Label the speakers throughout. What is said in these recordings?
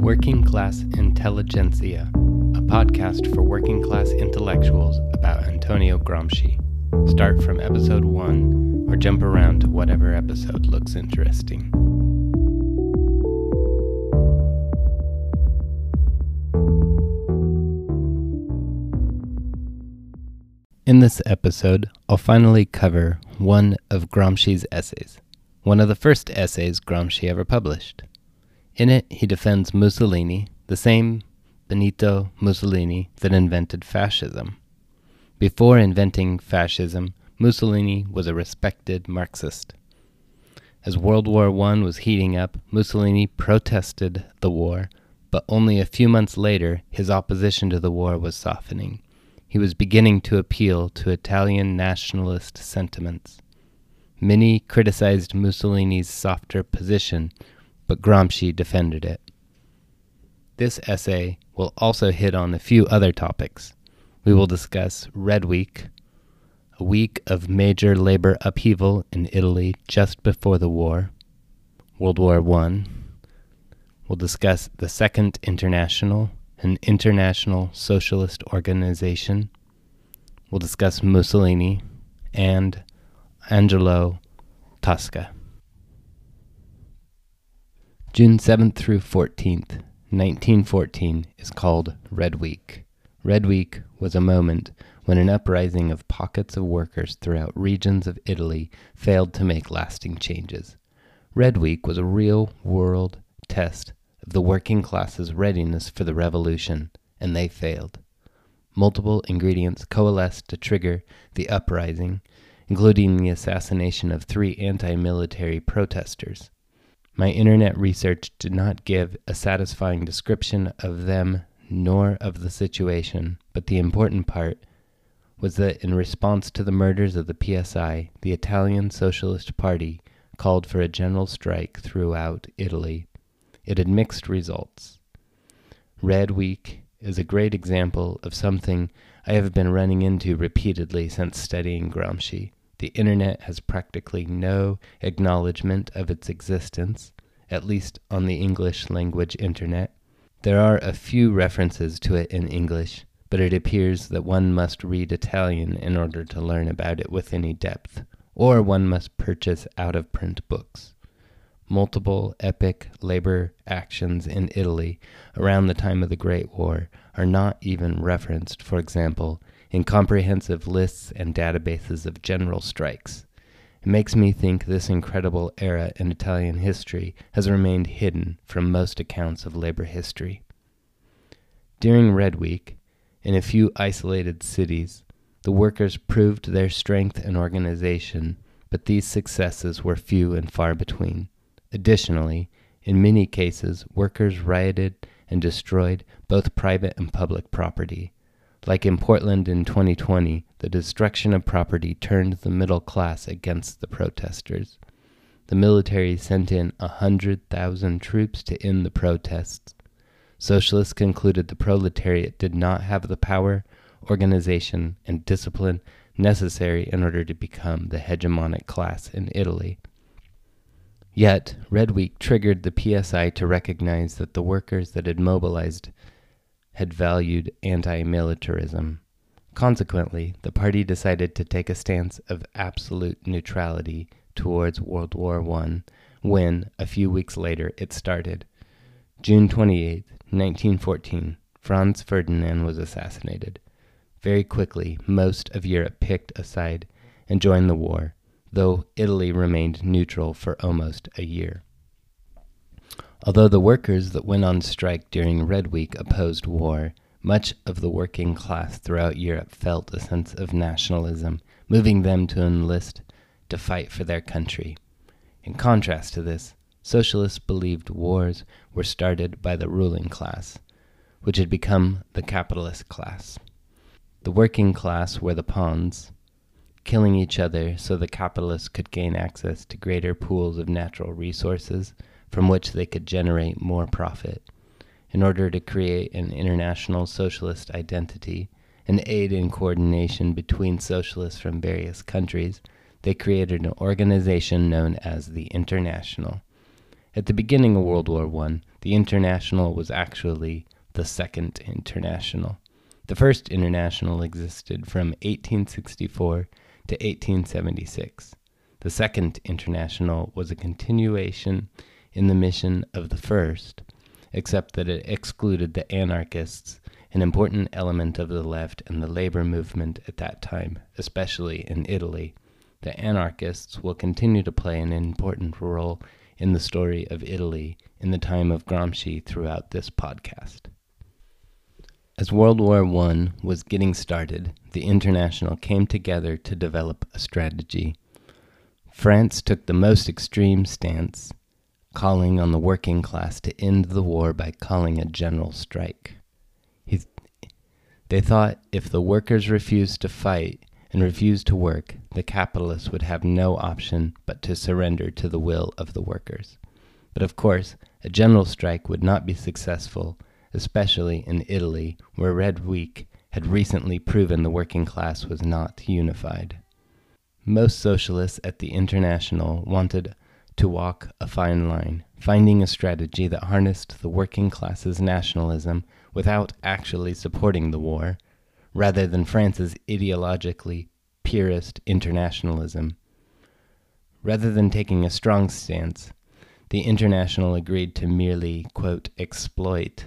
Speaker 1: Working Class Intelligentsia, a podcast for working class intellectuals about Antonio Gramsci. Start from episode 1 or jump around to whatever episode looks interesting. In this episode, I'll finally cover one of Gramsci's essays, one of the first essays Gramsci ever published. In it, he defends Mussolini, the same Benito Mussolini that invented fascism. Before inventing fascism, Mussolini was a respected Marxist. As World War I was heating up, Mussolini protested the war, but only a few months later, his opposition to the war was softening. He was beginning to appeal to Italian nationalist sentiments. Many criticized Mussolini's softer position, but Gramsci defended it. This essay will also hit on a few other topics. We will discuss Red Week, a week of major labor upheaval in Italy just before the war, World War I. We'll discuss the Second International, an international socialist organization. We'll discuss Mussolini and Angelo Tasca. June 7th through 14th, 1914, is called Red Week. Red Week was a moment when an uprising of pockets of workers throughout regions of Italy failed to make lasting changes. Red Week was a real world test of the working class's readiness for the revolution, and they failed. Multiple ingredients coalesced to trigger the uprising, including the assassination of three anti military protesters. My internet research did not give a satisfying description of them nor of the situation, but the important part was that in response to the murders of the PSI, the Italian Socialist Party called for a general strike throughout Italy. It had mixed results. Red Week is a great example of something I have been running into repeatedly since studying Gramsci. The internet has practically no acknowledgement of its existence, at least on the English language internet. There are a few references to it in English, but it appears that one must read Italian in order to learn about it with any depth, or one must purchase out of print books. Multiple epic labor actions in Italy around the time of the Great War are not even referenced, for example, in comprehensive lists and databases of general strikes. It makes me think this incredible era in Italian history has remained hidden from most accounts of labor history. During Red Week, in a few isolated cities, the workers proved their strength and organization, but these successes were few and far between. Additionally, in many cases, workers rioted and destroyed both private and public property. Like in Portland in 2020, the destruction of property turned the middle class against the protesters. The military sent in a hundred thousand troops to end the protests. Socialists concluded the proletariat did not have the power, organization, and discipline necessary in order to become the hegemonic class in Italy. Yet, Red Week triggered the PSI to recognize that the workers that had mobilized had valued anti militarism. Consequently, the party decided to take a stance of absolute neutrality towards World War I when, a few weeks later, it started. June 28, 1914, Franz Ferdinand was assassinated. Very quickly, most of Europe picked a side and joined the war, though Italy remained neutral for almost a year. Although the workers that went on strike during Red Week opposed war, much of the working class throughout Europe felt a sense of nationalism, moving them to enlist to fight for their country. In contrast to this, socialists believed wars were started by the ruling class, which had become the capitalist class. The working class were the pawns, killing each other so the capitalists could gain access to greater pools of natural resources from which they could generate more profit. In order to create an international socialist identity and aid in coordination between socialists from various countries, they created an organization known as the International. At the beginning of World War I, the International was actually the Second International. The First International existed from 1864 to 1876. The Second International was a continuation in the mission of the First, except that it excluded the anarchists, an important element of the left and the labor movement at that time, especially in Italy. The anarchists will continue to play an important role in the story of Italy in the time of Gramsci throughout this podcast. As World War I was getting started, the International came together to develop a strategy. France took the most extreme stance, calling on the working class to end the war by calling a general strike. He, they thought if the workers refused to fight and refused to work, the capitalists would have no option but to surrender to the will of the workers. But of course, a general strike would not be successful, especially in Italy, where Red Week had recently proven the working class was not unified. Most socialists at the International wanted to walk a fine line, finding a strategy that harnessed the working class's nationalism without actually supporting the war, rather than France's ideologically purist internationalism. Rather than taking a strong stance, the International agreed to merely, quote, exploit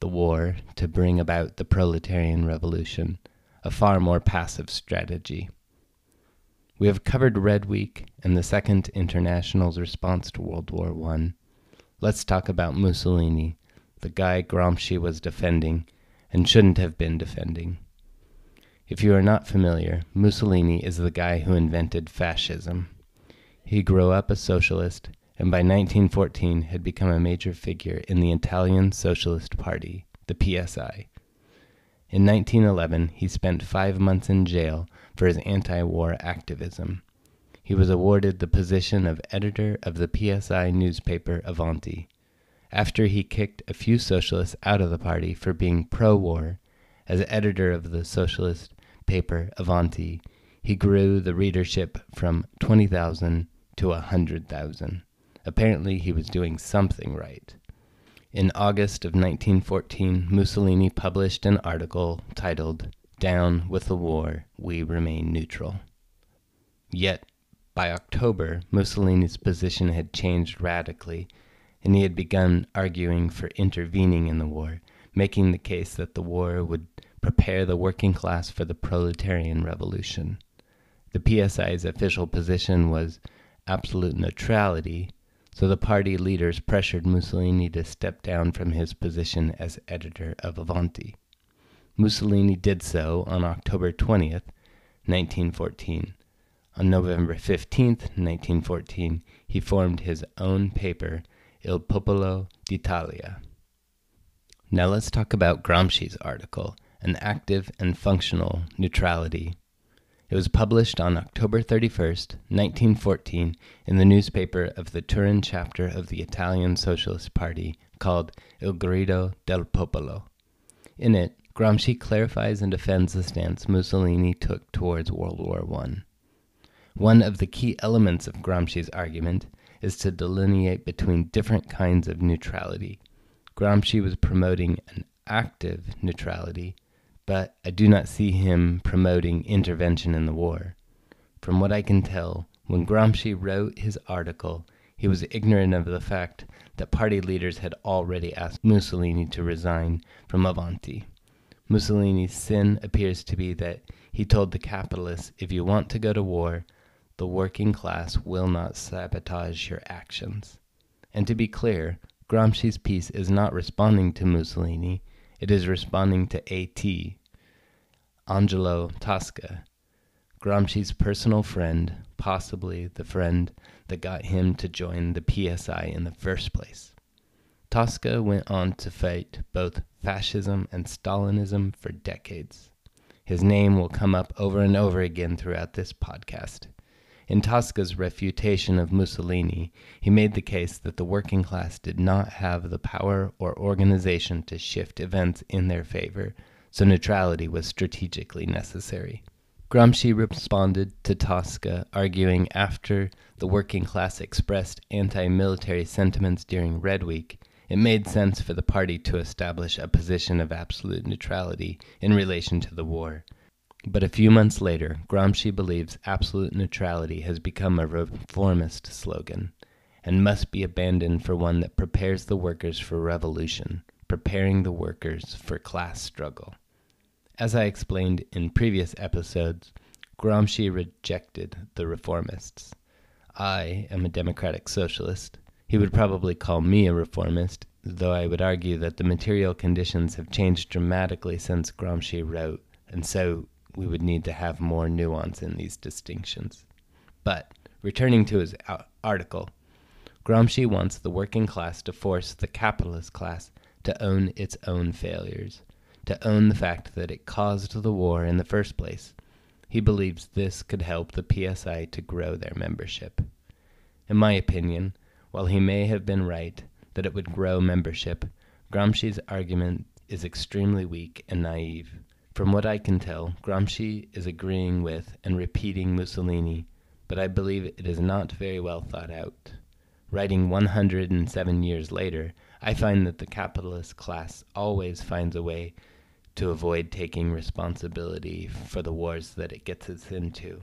Speaker 1: the war to bring about the proletarian revolution, a far more passive strategy. We have covered Red Week and the Second International's response to World War I. Let's talk about Mussolini, the guy Gramsci was defending and shouldn't have been defending. If you are not familiar, Mussolini is the guy who invented fascism. He grew up a socialist and by 1914 had become a major figure in the Italian Socialist Party, the PSI. In 1911, he spent five months in jail for his anti war activism. He was awarded the position of editor of the PSI newspaper Avanti. After he kicked a few socialists out of the party for being pro war, as editor of the socialist paper Avanti, he grew the readership from 20,000 to 100,000. Apparently, he was doing something right. In August of 1914, Mussolini published an article titled down with the war, we remain neutral. Yet, by October, Mussolini's position had changed radically, and he had begun arguing for intervening in the war, making the case that the war would prepare the working class for the proletarian revolution. The PSI's official position was absolute neutrality, so the party leaders pressured Mussolini to step down from his position as editor of Avanti. Mussolini did so on October 20th, 1914. On November 15th, 1914, he formed his own paper, Il Popolo d'Italia. Now let's talk about Gramsci's article, An Active and Functional Neutrality. It was published on October 31st, 1914, in the newspaper of the Turin chapter of the Italian Socialist Party called Il Grido del Popolo. In it, Gramsci clarifies and defends the stance Mussolini took towards World War I. One of the key elements of Gramsci's argument is to delineate between different kinds of neutrality. Gramsci was promoting an active neutrality, but I do not see him promoting intervention in the war. From what I can tell, when Gramsci wrote his article, he was ignorant of the fact that party leaders had already asked Mussolini to resign from Avanti. Mussolini's sin appears to be that he told the capitalists if you want to go to war, the working class will not sabotage your actions. And to be clear, Gramsci's piece is not responding to Mussolini, it is responding to A.T., Angelo Tasca, Gramsci's personal friend, possibly the friend that got him to join the PSI in the first place. Tasca went on to fight both fascism and Stalinism for decades. His name will come up over and over again throughout this podcast. In Tasca's refutation of Mussolini, he made the case that the working class did not have the power or organization to shift events in their favor, so neutrality was strategically necessary. Gramsci responded to Tasca, arguing after the working class expressed anti military sentiments during Red Week, it made sense for the party to establish a position of absolute neutrality in relation to the war. But a few months later, Gramsci believes absolute neutrality has become a reformist slogan and must be abandoned for one that prepares the workers for revolution, preparing the workers for class struggle. As I explained in previous episodes, Gramsci rejected the reformists. I am a democratic socialist. He would probably call me a reformist, though I would argue that the material conditions have changed dramatically since Gramsci wrote, and so we would need to have more nuance in these distinctions. But, returning to his article, Gramsci wants the working class to force the capitalist class to own its own failures, to own the fact that it caused the war in the first place. He believes this could help the PSI to grow their membership. In my opinion, while he may have been right that it would grow membership, Gramsci's argument is extremely weak and naive. From what I can tell, Gramsci is agreeing with and repeating Mussolini, but I believe it is not very well thought out. Writing 107 years later, I find that the capitalist class always finds a way to avoid taking responsibility for the wars that it gets us into,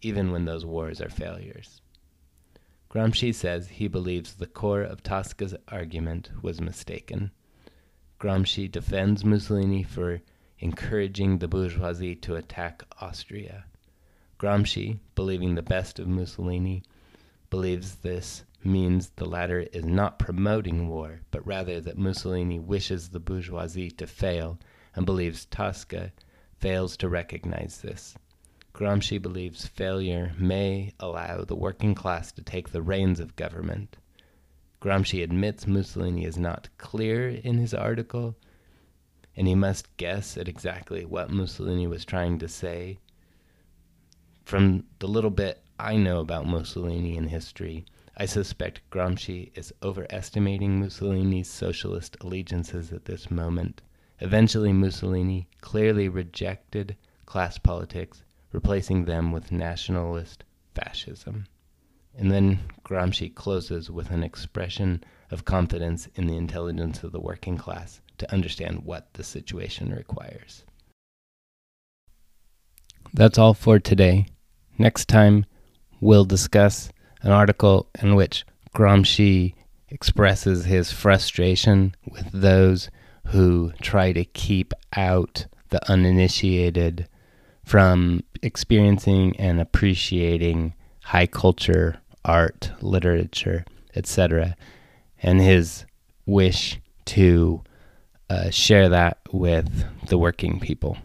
Speaker 1: even when those wars are failures. Gramsci says he believes the core of Tasca's argument was mistaken. Gramsci defends Mussolini for encouraging the bourgeoisie to attack Austria. Gramsci, believing the best of Mussolini, believes this means the latter is not promoting war, but rather that Mussolini wishes the bourgeoisie to fail and believes Tasca fails to recognize this. Gramsci believes failure may allow the working class to take the reins of government. Gramsci admits Mussolini is not clear in his article, and he must guess at exactly what Mussolini was trying to say. From the little bit I know about Mussolini in history, I suspect Gramsci is overestimating Mussolini's socialist allegiances at this moment. Eventually, Mussolini clearly rejected class politics, replacing them with nationalist fascism. And then Gramsci closes with an expression of confidence in the intelligence of the working class to understand what the situation requires. That's all for today. Next time, we'll discuss an article in which Gramsci expresses his frustration with those who try to keep out the uninitiated from experiencing and appreciating high culture, art, literature, etc., and his wish to uh, share that with the working people.